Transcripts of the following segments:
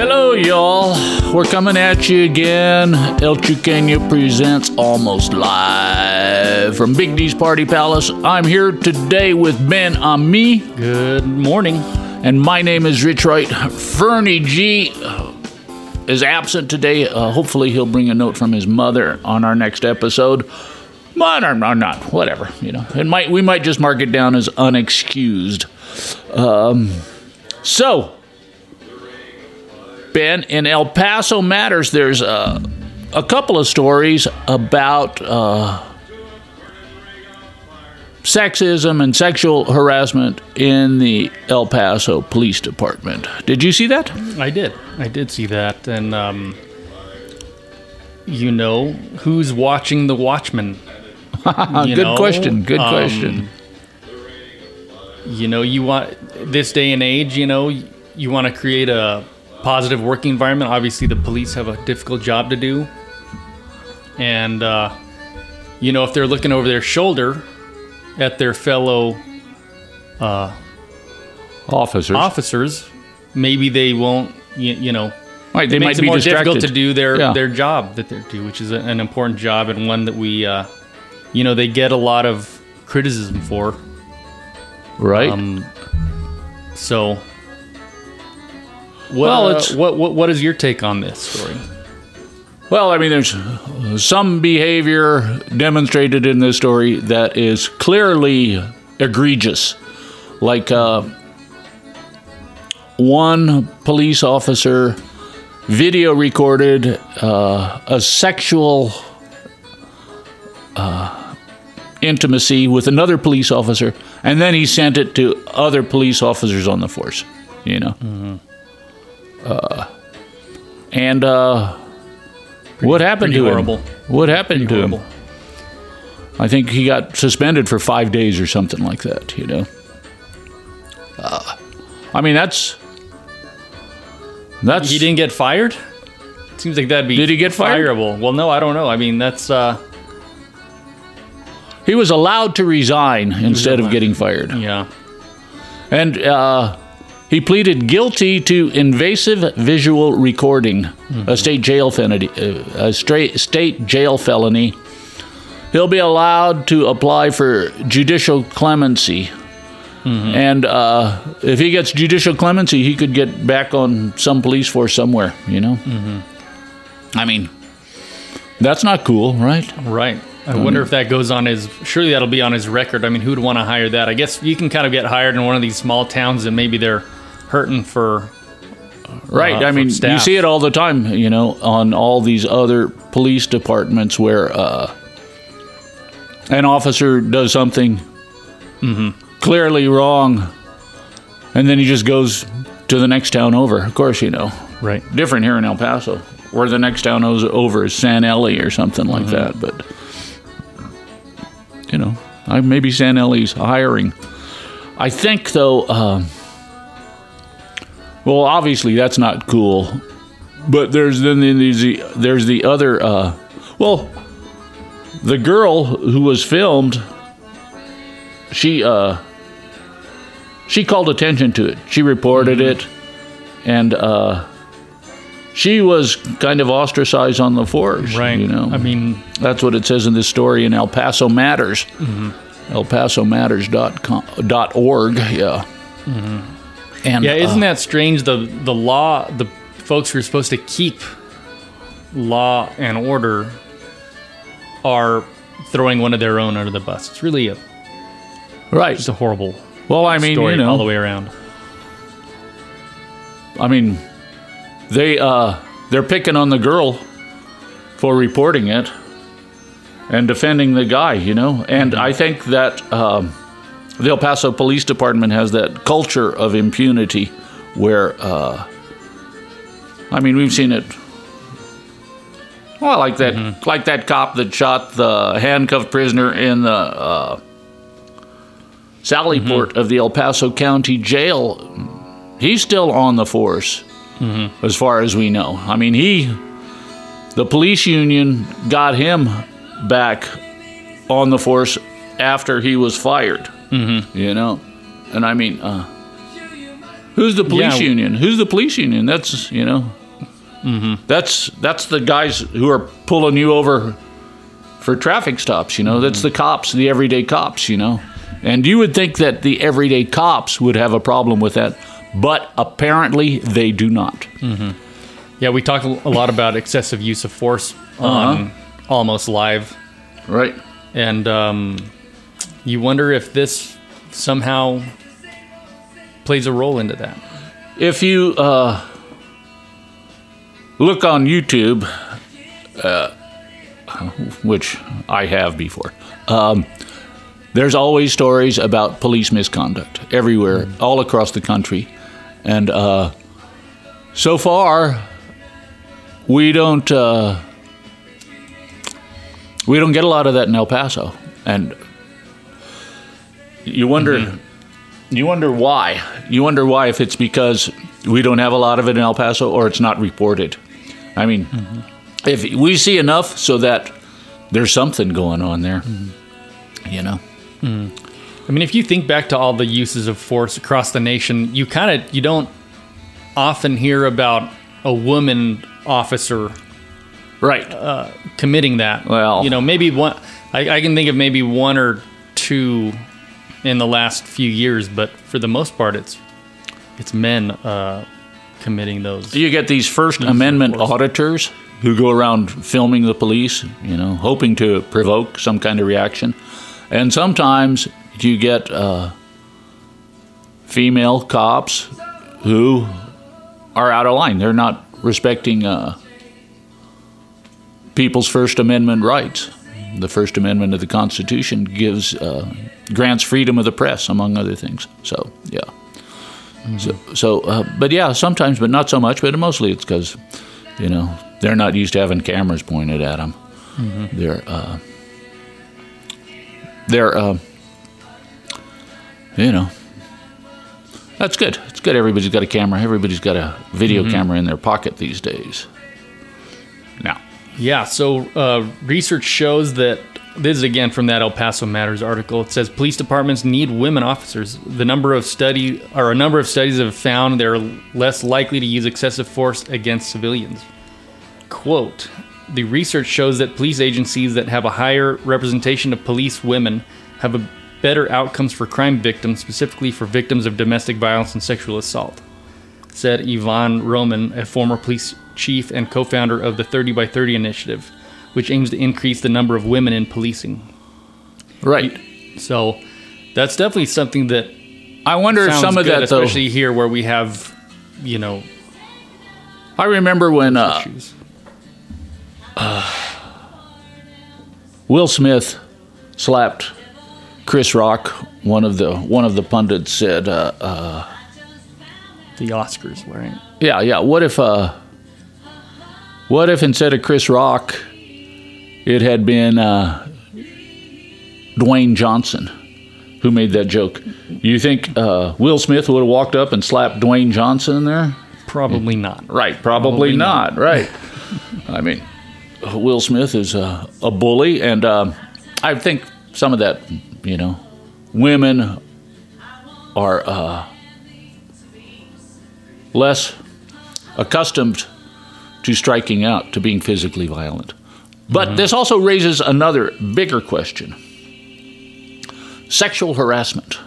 Hello, y'all. We're coming at you again. El Chuqueño presents almost live from Big D's Party Palace. I'm here today with Ben Ami, Good morning. and my name is Rich Wright. Fernie G is absent today. Uh, hopefully, he'll bring a note from his mother on our next episode. But or, or not, whatever. You know, it might we might just mark it down as unexcused. Um, so, Ben, in El Paso Matters, there's a, a couple of stories about uh, sexism and sexual harassment in the El Paso Police Department. Did you see that? I did. I did see that. And, um, you know, who's watching The Watchmen? Good know, question. Good um, question. You know, you want, this day and age, you know, you want to create a positive working environment. Obviously, the police have a difficult job to do. And, uh, you know, if they're looking over their shoulder at their fellow Officers. officers, maybe they won't, you, you know, right, they it might be more distracted. difficult to do their Yeah. their job that they do, which is a, an important job and one that we, uh, you know, they get a lot of criticism for. right. Um, so, what, Well, uh, what what what is your take on this story? Well, I mean, there's some behavior demonstrated in this story that is clearly egregious. Like uh, one police officer video recorded uh, a sexual uh, intimacy with another police officer, and then he sent it to other police officers on the force, you know. Uh, and uh, what happened to horrible. him? What happened to Horrible. him? I think he got suspended for five days or something like that. You know. Uh, I mean, that's that's He didn't get fired. Seems like that'd be Did he get fired? fireable. Well, no, I don't know. I mean, that's uh, he was allowed to resign instead of getting fired, yeah, and uh, he pleaded guilty to invasive visual recording, a state jail felony. Uh, a straight state jail felony. He'll be allowed to apply for judicial clemency. And uh, if he gets judicial clemency, he could get back on some police force somewhere, you know? I mean, that's not cool, right? right. I wonder if that goes on his. Surely that'll be on his record. I mean, who'd want to hire that? I guess you can kind of get hired in one of these small towns, and maybe they're hurting for Right. uh, I mean, you see it all the time, you know, on all these other police departments where uh, an officer does something Mm-hmm. clearly wrong, and then he just goes to the next town over. Of course, you know, right. different here in El Paso, where the next town over is San Eli or something like Mm-hmm. that. But you know, I, maybe San Eli's hiring. I think though. Um, well, obviously that's not cool, but there's then there's the there's the other. Uh, well, the girl who was filmed, she uh, she called attention to it. She reported it, and uh, she was kind of ostracized on the force. Right. You know, I mean, that's what it says in this story in El Paso Matters. Mm-hmm. ElPasoMatters.com dot org. Yeah. And yeah, isn't uh, that strange? The the law, the folks who are supposed to keep law and order are throwing one of their own under the bus. It's really a right? just a horrible Well, I mean, story you know, all the way around. I mean, they uh, they're picking on the girl for reporting it and defending the guy, you know. And I think that um, the El Paso Police Department has that culture of impunity, where uh, I mean, we've seen it. Well, like that, like that cop that shot the handcuffed prisoner in the uh, Sallyport of the El Paso County Jail. He's still on the force as far as we know. I mean he the police union got him back on the force after he was fired Mm-hmm. you know and i mean uh, Who's the police Yeah. union? Who's the police union? That's you know, mm-hmm. that's that's the guys who are pulling you over for traffic stops. You know, that's mm-hmm. the cops, the everyday cops. You know, and you would think that the everyday cops would have a problem with that, but apparently they do not. Yeah, we talk a lot about excessive use of force uh-huh. on almost live, Right. and um, you wonder if this somehow plays a role into that. If you uh, look on YouTube, uh, which I have before, um, there's always stories about police misconduct everywhere, all across the country. And uh, so far, we don't uh, we don't get a lot of that in El Paso, and you wonder mm-hmm. you wonder why. You wonder why if it's because we don't have a lot of it in El Paso or it's not reported. I mean, mm-hmm. if we see enough so that there's something going on there, mm-hmm. you know. I mean, if you think back to all the uses of force across the nation, you kind of you don't often hear about a woman officer Right. Uh, committing that. Well- you know, maybe one. I, I can think of maybe one or two in the last few years, but for the most part, it's it's men uh, committing those. you get these First Amendment auditors who go around filming the police, you know, hoping to provoke some kind of reaction. And sometimes you get uh, female cops who are out of line. They're not respecting uh, people's First Amendment rights. The First Amendment of the Constitution gives uh, grants freedom of the press, among other things. So, yeah. So, so uh, but yeah, sometimes, but not so much. But mostly, it's because you know they're not used to having cameras pointed at them. They're uh, they're uh, you know that's good. It's good. Everybody's got a camera. Everybody's got a video camera in their pocket these days. Now, Yeah. So uh, research shows that this is again from that El Paso Matters article. It says police departments need women officers. The number of study or a number of studies have found they're less likely to use excessive force against civilians. Quote. The research shows that police agencies that have a higher representation of police women have a better outcomes for crime victims, specifically for victims of domestic violence and sexual assault said Ivonne Roman, a former police chief and co founder of the 30 by 30 initiative, which aims to increase the number of women in policing. right. So that's definitely something that I wonder if some of good, that though. especially here where we have, you know, I remember when uh, issues. Will Smith slapped Chris Rock. One of the one of the pundits said, uh, uh, The Oscars, right? "Yeah, yeah. What if, uh, what if instead of Chris Rock, it had been uh, Dwayne Johnson who made that joke? You think uh, Will Smith would have walked up and slapped Dwayne Johnson in there? Probably not. Right, probably, Probably not. Right. I mean, Will Smith is a, a bully, and um, I think some of that, you know, women are uh, less accustomed to striking out, to being physically violent. But this also raises another bigger question sexual harassment.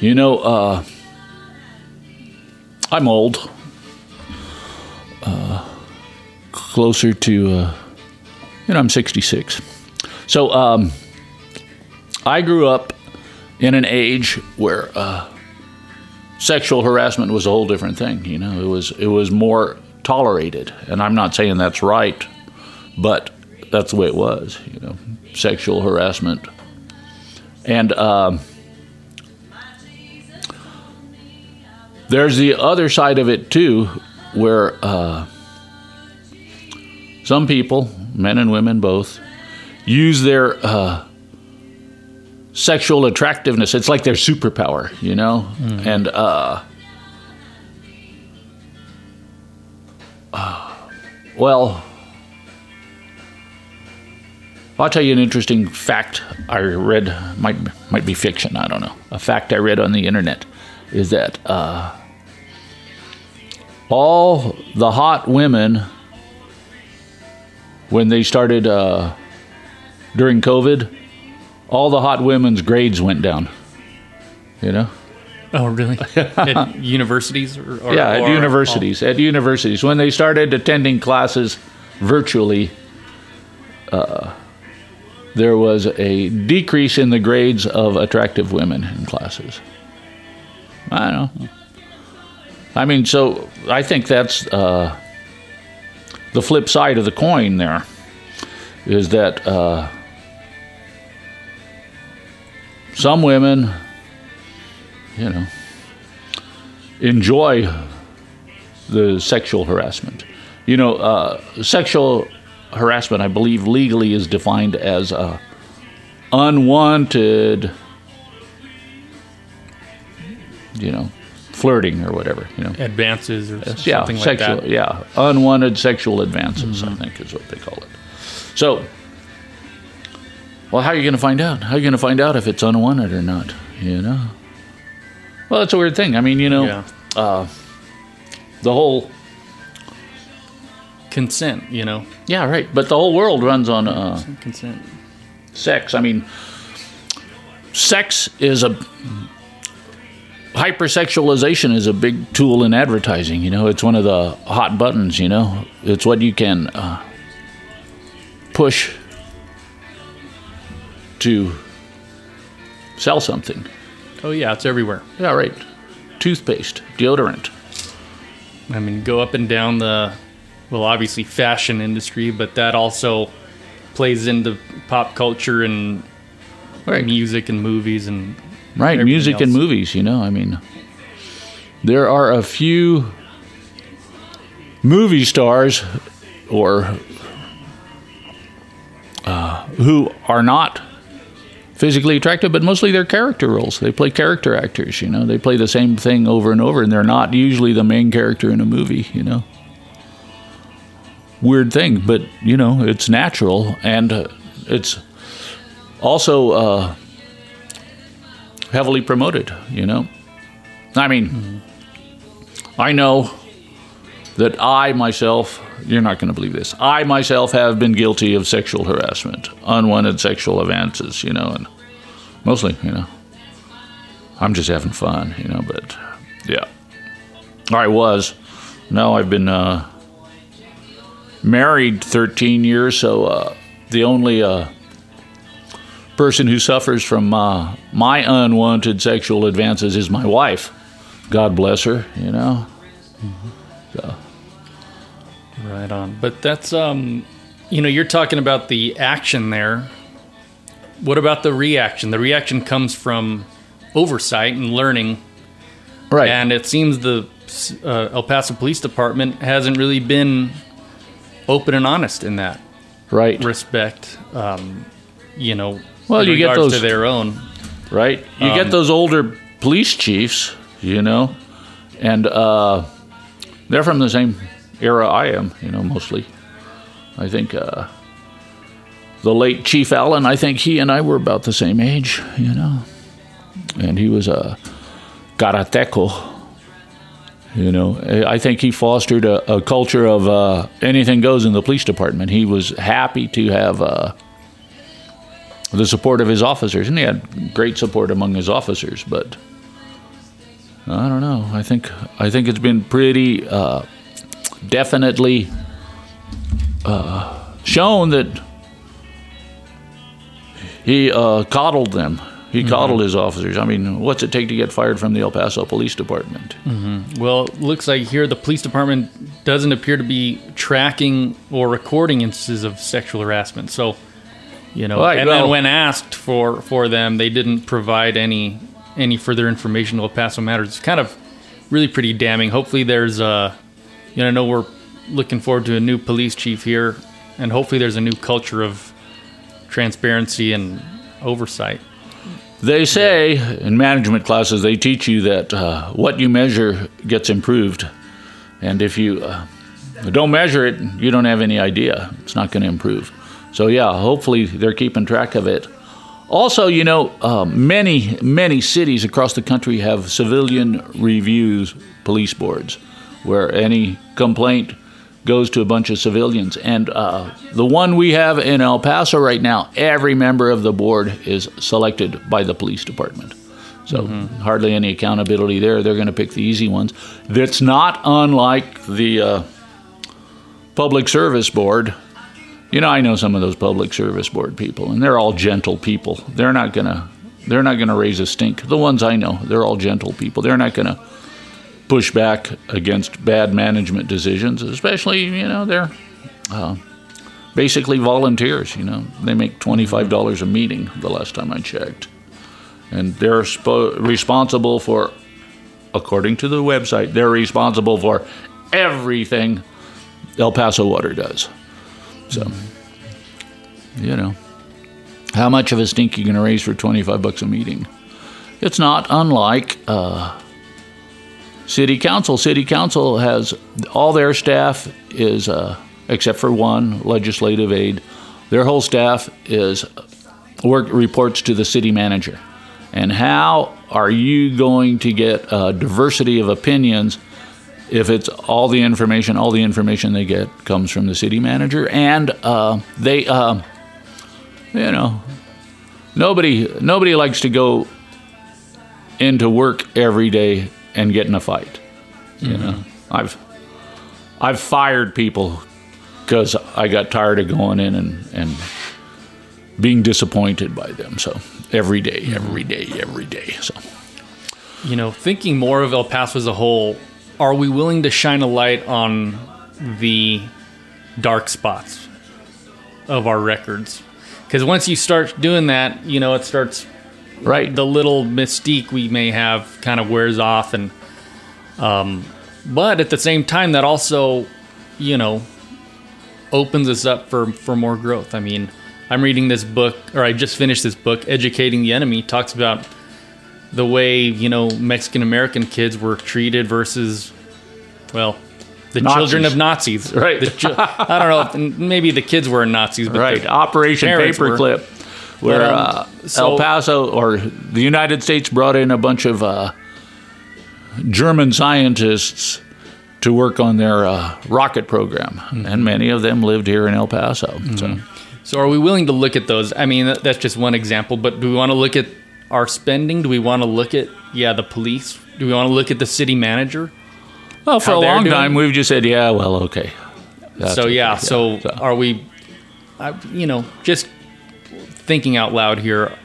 You know, uh, I'm old. Uh, closer to, uh, you know, I'm 66. So um, I grew up in an age where uh, sexual harassment was a whole different thing. You know, it was it was more tolerated, and I'm not saying that's right, but that's the way it was. You know, sexual harassment, and. Um, there's the other side of it too, where uh, some people, men and women both, use their uh, sexual attractiveness. It's like their superpower, you know? And uh, uh, well, I'll tell you an interesting fact I read, might, might be fiction, I don't know. A fact I read on the internet is that uh, all the hot women when they started uh, during COVID, all the hot women's grades went down. You know? Oh, really? at universities? Or, or, yeah, at or- universities. At universities, when they started attending classes virtually, uh, there was a decrease in the grades of attractive women in classes. I don't know. I mean, so I think that's uh, the flip side of the coin. There is that uh, some women, you know, enjoy the sexual harassment. You know, uh, sexual harassment, I believe, legally is defined as uh, unwanted, you know, flirting or whatever. You know, advances or yeah, something like sexual, that. yeah, unwanted sexual advances. I think is what they call it. So, well, how are you going to find out? How are you going to find out if it's unwanted or not? You know. Well, it's a weird thing. I mean, you know, Yeah. uh, the whole Consent, you know. yeah, right. But the whole world runs on uh, Consent. sex. I mean, sex is a hypersexualization is a big tool in advertising. You know, it's one of the hot buttons. You know, it's what you can uh, push to sell something. Oh, yeah, it's everywhere. Yeah, right. Toothpaste, deodorant. I mean, go up and down the, well, obviously fashion industry, but that also plays into pop culture and Right. music and movies and Right, music and movies, you know. I mean, there are a few movie stars or uh, who are not physically attractive, but mostly they're character roles. They play character actors, you know. They play the same thing over and over, and they're not usually the main character in a movie, you know. Weird thing, but you know, it's natural, and uh, it's also. Uh, heavily promoted, you know. I mean, I know that I myself, you're not going to believe this, I myself have been guilty of sexual harassment, unwanted sexual advances, you know, and mostly, you know, I'm just having fun, you know, but yeah. I was. Now I've been uh, married 13 years, so uh, the only. Uh, person who suffers from uh, my unwanted sexual advances is my wife. God bless her, you know. Right on. But that's um you know, you're talking about the action there. What about the reaction? The reaction comes from oversight and learning, Right. and it seems the uh, El Paso Police Department hasn't really been open and honest in that right. respect. Um, you know, Well, you get those- to their own. Right. You get Um, those older police chiefs, you know, and uh, they're from the same era I am, you know, mostly. I think uh, the late Chief Allen, I think he and I were about the same age, you know. And he was a karateco, you know. I think he fostered a, a culture of uh, anything goes in the police department. He was happy to have. Uh, the support of his officers, and he had great support among his officers. But I don't know. I think I think it's been pretty uh, definitely uh, shown that he uh, coddled them. He mm-hmm. coddled his officers. I mean, what's it take to get fired from the El Paso Police Department? Mm-hmm. Well, it looks like here the police department doesn't appear to be tracking or recording instances of sexual harassment. So, you know, Right, and well- then when asked for for them, they didn't provide any any further information to El Paso Matters. It's kind of really pretty damning. Hopefully, there's a, you know, I know we're looking forward to a new police chief here, and hopefully, there's a new culture of transparency and oversight. They say in management classes they teach you that uh, what you measure gets improved, and if you uh, don't measure it, you don't have any idea. It's not going to improve. So yeah, hopefully they're keeping track of it. Also, you know, uh, many many cities across the country have civilian reviews police boards, where any complaint goes to a bunch of civilians. And uh, the one we have in El Paso right now, every member of the board is selected by the police department. So hardly any accountability there. They're going to pick the easy ones. That's not unlike the uh, public service board. You know, I know some of those public service board people, and they're all gentle people. They're not gonna, they're not gonna raise a stink. The ones I know, they're all gentle people. They're not gonna push back against bad management decisions, especially you know they're uh, basically volunteers. You know, they make twenty five dollars a meeting. The last time I checked, and they're spo- responsible for, according to the website, they're responsible for everything El Paso Water does. So, you know, how much of a stink you going to raise for 25 bucks a meeting? It's not unlike uh, city council. City council has all their staff is, uh, except for one legislative aide, their whole staff is work reports to the city manager. And how are you going to get a diversity of opinions if it's all the information, all the information they get comes from the city manager, and uh, they, uh, you know, nobody nobody likes to go into work every day and get in a fight. You mm-hmm. know, I've I've fired people because I got tired of going in and and being disappointed by them. So every day, mm-hmm. every day, every day. So You know, thinking more of El Paso as a whole, are we willing to shine a light on the dark spots of our records? Because once you start doing that, you know, it starts right, the little mystique we may have kind of wears off and um but at the same time that also you know opens us up for for more growth i mean i'm reading this book or i just finished this book educating the enemy talks about the way you know mexican american kids were treated versus well the Nazis. children of nazis Right. The i don't know if, maybe the kids were nazis but right. Operation. Paperclip, where um, uh, so- El Paso or the United States brought in a bunch of uh, German scientists to work on their uh, rocket program, Hmm. and many of them lived here in El Paso. So. So are we willing to look at those? I mean, that's just one example, but do we want to look at our spending? Do we want to look at yeah, the police? Do we want to look at the city manager? Well, for how a long doing? time, we've just said, yeah, well, okay. That's so okay, yeah, so, are we I, you know, just thinking out loud here,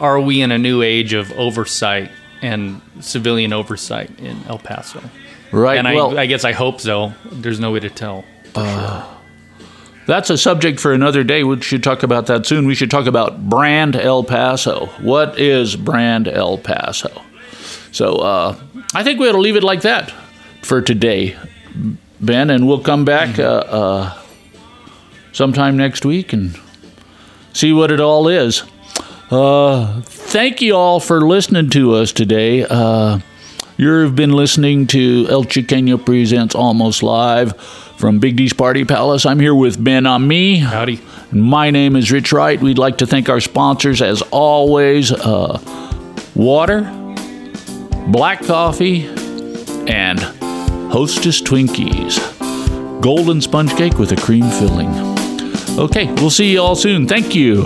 are we in a new age of oversight and civilian oversight in El Paso? right. And well, I, I guess I hope so. There's no way to tell. that's a subject for another day. We should talk about that soon. We should talk about Brand El Paso. What is Brand El Paso? So uh, I think we'll leave it like that for today, Ben, and we'll come back uh, uh, sometime next week and see what it all is. Uh, thank you all for listening to us today. Uh, you've been listening to El Chuqueño Presents Almost Live from Big D's Party Palace. I'm here with Ben Ami. Howdy. My name is Rich Wright. We'd like to thank our sponsors, as always uh, water, black coffee, and Hostess Twinkies. Golden sponge cake with a cream filling. Okay, we'll see you all soon. Thank you.